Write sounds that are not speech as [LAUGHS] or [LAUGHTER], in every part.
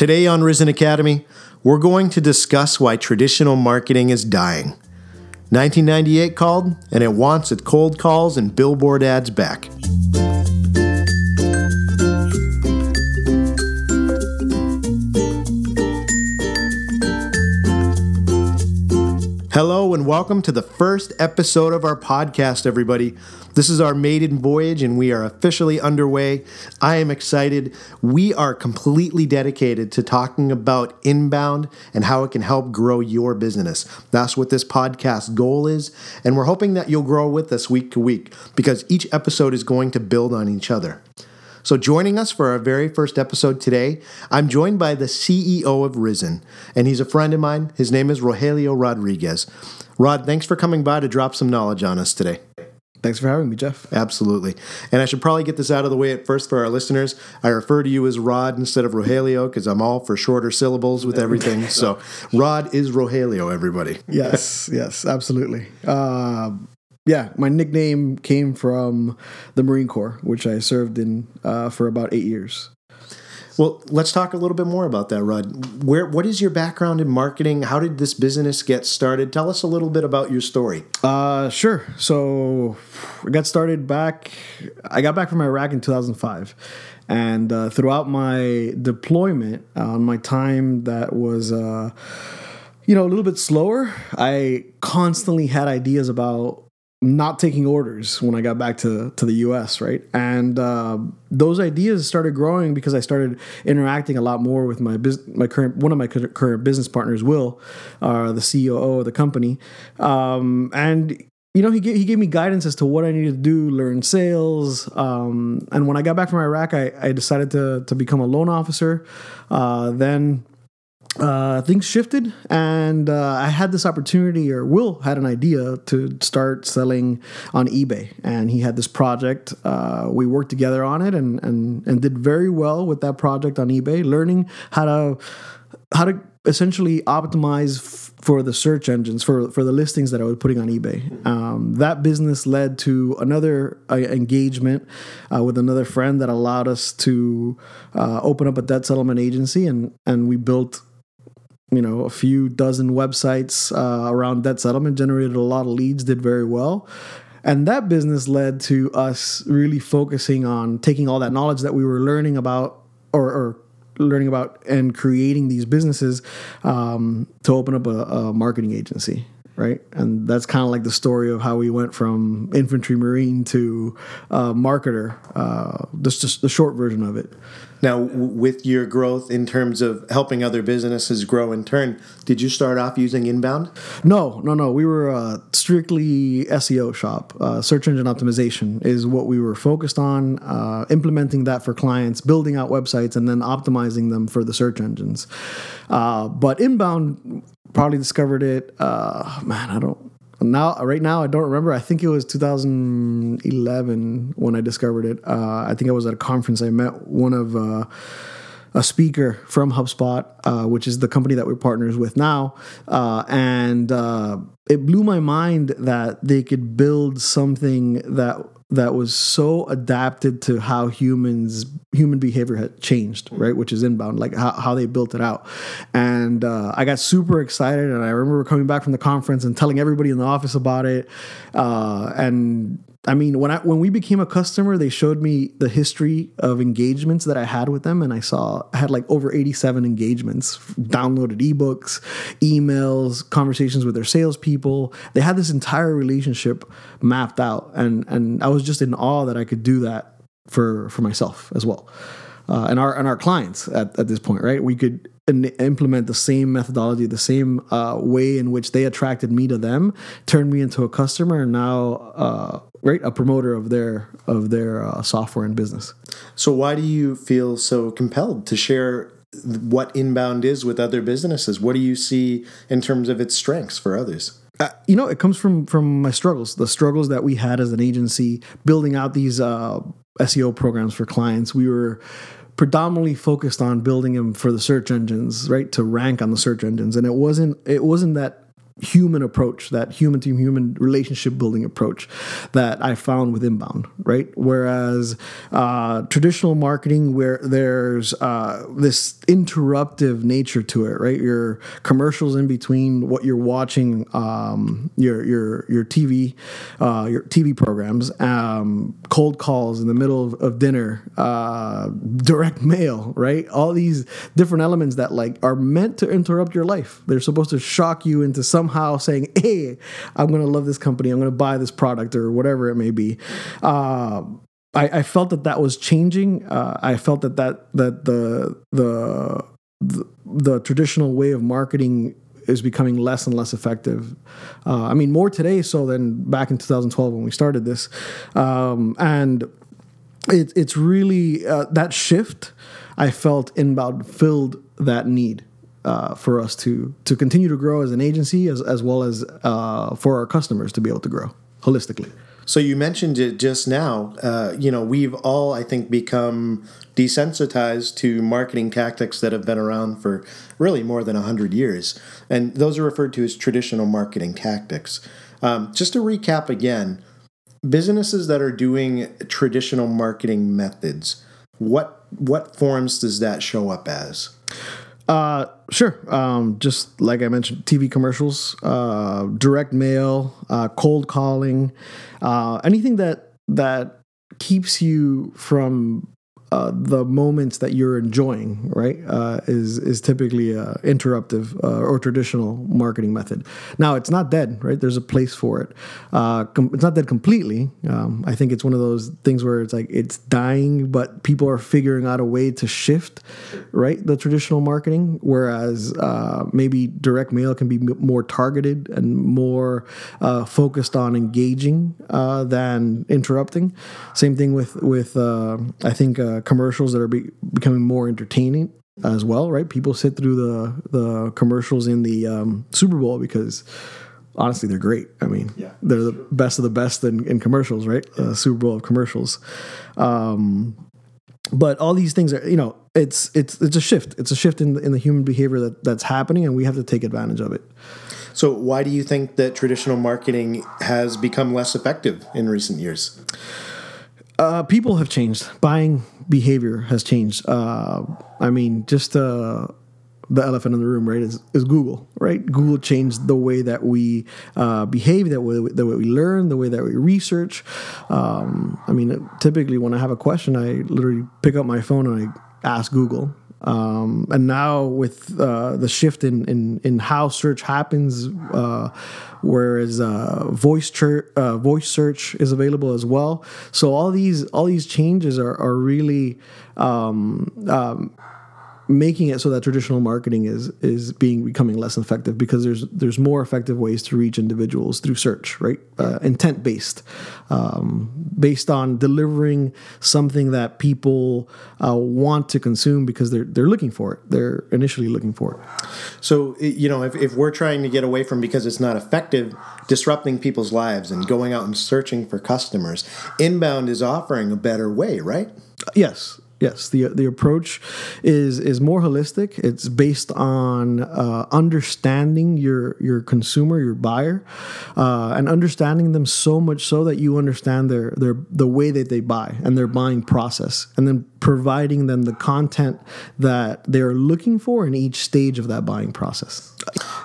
Today on Risen Academy, we're going to discuss why traditional marketing is dying. 1998 called, and it wants its cold calls and billboard ads back. Hello, and welcome to the first episode of our podcast, everybody. This is our maiden voyage, and we are officially underway. I am excited. We are completely dedicated to talking about inbound and how it can help grow your business. That's what this podcast goal is, and we're hoping that you'll grow with us week to week because each episode is going to build on each other. So, joining us for our very first episode today, I'm joined by the CEO of Risen, and he's a friend of mine. His name is Rogelio Rodriguez. Rod, thanks for coming by to drop some knowledge on us today. Thanks for having me, Jeff. Absolutely. And I should probably get this out of the way at first for our listeners. I refer to you as Rod instead of Rogelio because I'm all for shorter syllables with everything. So, Rod is Rogelio, everybody. Yes, yes, absolutely. Uh, yeah, my nickname came from the Marine Corps, which I served in uh, for about eight years. Well, let's talk a little bit more about that, Rod. Where what is your background in marketing? How did this business get started? Tell us a little bit about your story. Uh, sure. So, I got started back. I got back from Iraq in 2005, and uh, throughout my deployment, on uh, my time that was. Uh, you know, a little bit slower. I constantly had ideas about not taking orders when I got back to, to the US, right? And uh, those ideas started growing because I started interacting a lot more with my bus- my current one of my current business partners, Will, uh, the CEO of the company, um, and you know he gave, he gave me guidance as to what I needed to do, learn sales, um, and when I got back from Iraq, I, I decided to to become a loan officer. Uh, then uh, things shifted, and uh, I had this opportunity, or Will had an idea to start selling on eBay, and he had this project. Uh, we worked together on it, and and and did very well with that project on eBay, learning how to how to essentially optimize f- for the search engines for for the listings that I was putting on eBay. Um, that business led to another uh, engagement uh, with another friend that allowed us to uh, open up a debt settlement agency, and and we built you know a few dozen websites uh, around debt settlement generated a lot of leads did very well and that business led to us really focusing on taking all that knowledge that we were learning about or, or learning about and creating these businesses um, to open up a, a marketing agency right? And that's kind of like the story of how we went from infantry marine to uh, marketer. Uh, that's just the short version of it. Now, with your growth in terms of helping other businesses grow in turn, did you start off using inbound? No, no, no. We were a strictly SEO shop. Uh, search engine optimization is what we were focused on, uh, implementing that for clients, building out websites, and then optimizing them for the search engines. Uh, but inbound probably discovered it. Uh, man, I don't now. Right now, I don't remember. I think it was 2011 when I discovered it. Uh, I think I was at a conference. I met one of uh, a speaker from HubSpot, uh, which is the company that we're partners with now, uh, and uh, it blew my mind that they could build something that that was so adapted to how humans human behavior had changed right which is inbound like how, how they built it out. And uh, i got super excited and i remember coming back from the conference and telling everybody in the office about it uh, and I mean, when I when we became a customer, they showed me the history of engagements that I had with them, and I saw I had like over eighty seven engagements, downloaded ebooks, emails, conversations with their salespeople. They had this entire relationship mapped out, and and I was just in awe that I could do that for for myself as well, uh, and our and our clients at at this point, right? We could implement the same methodology, the same uh, way in which they attracted me to them, turned me into a customer, and now uh, right a promoter of their of their uh, software and business. So why do you feel so compelled to share what inbound is with other businesses? What do you see in terms of its strengths for others? Uh, you know, it comes from from my struggles, the struggles that we had as an agency building out these uh, SEO programs for clients. We were predominantly focused on building them for the search engines, right, to rank on the search engines, and it wasn't it wasn't that human approach, that human to human relationship building approach that I found with inbound, right? Whereas uh, traditional marketing, where there's uh, this interruptive nature to it, right? Your commercials in between what you're watching, um, your your your TV, uh, your TV programs, um, cold calls in the middle of, of dinner, uh, direct mail, right? All these different elements that like are meant to interrupt your life. They're supposed to shock you into somehow saying, [LAUGHS] "Hey, I'm going to love this company. I'm going to buy this product or whatever it may be." Uh, I, I, felt that that was changing. Uh, I felt that that that the, the the the traditional way of marketing is becoming less and less effective. Uh, I mean, more today so than back in 2012 when we started this, um, and it, it's really uh, that shift. I felt inbound filled that need uh, for us to to continue to grow as an agency, as as well as uh, for our customers to be able to grow holistically. So you mentioned it just now. Uh, you know, we've all, I think, become desensitized to marketing tactics that have been around for really more than 100 years. And those are referred to as traditional marketing tactics. Um, just to recap again, businesses that are doing traditional marketing methods, what what forms does that show up as? Uh, sure. Um, just like I mentioned, TV commercials, uh, direct mail, uh, cold calling, uh, anything that that keeps you from uh, the moments that you're enjoying, right, uh, is is typically a interruptive uh, or traditional marketing method. Now, it's not dead, right? There's a place for it. Uh, com- it's not dead completely. Um, I think it's one of those things where it's like it's dying, but people are figuring out a way to shift, right, the traditional marketing. Whereas uh, maybe direct mail can be m- more targeted and more uh, focused on engaging than interrupting. Same thing with with I think commercials that are be- becoming more entertaining as well, right? People sit through the the commercials in the um, Super Bowl because honestly, they're great. I mean, yeah, they're the true. best of the best in, in commercials, right? Yeah. Uh, Super Bowl of commercials. Um, but all these things are, you know, it's it's it's a shift. It's a shift in the, in the human behavior that that's happening, and we have to take advantage of it. So, why do you think that traditional marketing has become less effective in recent years? Uh, people have changed. Buying behavior has changed. Uh, I mean, just uh, the elephant in the room, right? Is, is Google, right? Google changed the way that we uh, behave, that way, the way we learn, the way that we research. Um, I mean, typically when I have a question, I literally pick up my phone and I ask Google, um, and now with uh, the shift in, in, in how search happens, uh, whereas uh, voice chur- uh, voice search is available as well. So all these all these changes are are really um, um, making it so that traditional marketing is is being becoming less effective because there's there's more effective ways to reach individuals through search, right? Uh, intent based, um, based on delivering something that people uh, want to consume because they're they're looking for it. They're initially looking for it. So you know, if, if we're trying to get away from because it's not effective, disrupting people's lives and going out and searching for customers, inbound is offering a better way, right? Yes, Yes, the the approach is is more holistic. It's based on uh, understanding your your consumer, your buyer, uh, and understanding them so much so that you understand their their the way that they buy and their buying process, and then providing them the content that they're looking for in each stage of that buying process.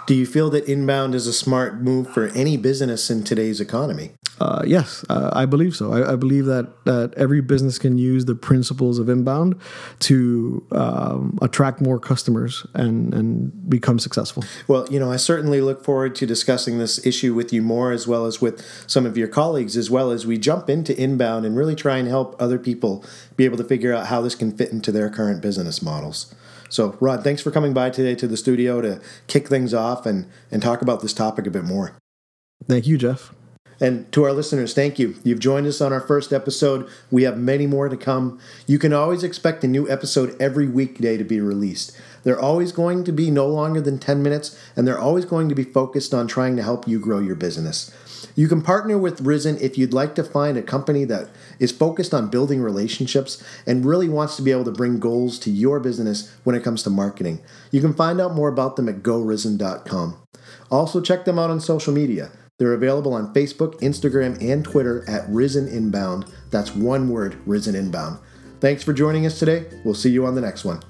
Do you feel that inbound is a smart move for any business in today's economy? Uh, yes, uh, I believe so. I, I, believe that that every business can use the principles of inbound to um, attract more customers and and become successful. Well, you know, I certainly look forward to discussing this issue with you more, as well as with some of your colleagues, as well as we jump into inbound and really try and help other people be able to figure out how this can fit into their current business models. So, Rod, thanks for coming by today to the studio to kick things off and and talk about this topic a bit more. Thank you, Jeff. And to our listeners, thank you. You've joined us on our first episode. We have many more to come. You can always expect a new episode every weekday to be released. They're always going to be no longer than 10 minutes, and they're always going to be focused on trying to help you grow your business. You can partner with Risen if you'd like to find a company that is focused on building relationships and really wants to be able to bring goals to your business when it comes to marketing. You can find out more about them at gorisen.com. Also, check them out on social media. They're available on Facebook, Instagram, and Twitter at Risen Inbound. That's one word, Risen Inbound. Thanks for joining us today. We'll see you on the next one.